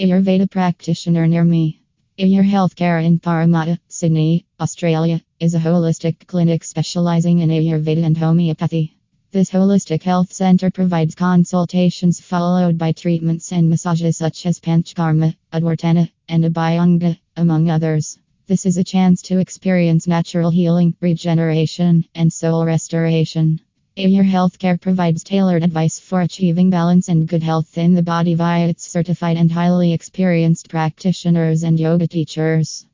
Ayurveda practitioner near me. Ayur Healthcare in Parramatta, Sydney, Australia, is a holistic clinic specializing in Ayurveda and homeopathy. This holistic health center provides consultations followed by treatments and massages such as Panchakarma, Udvartana, and Abhyanga, among others. This is a chance to experience natural healing, regeneration, and soul restoration. Ayur Healthcare provides tailored advice for achieving balance and good health in the body via its certified and highly experienced practitioners and yoga teachers.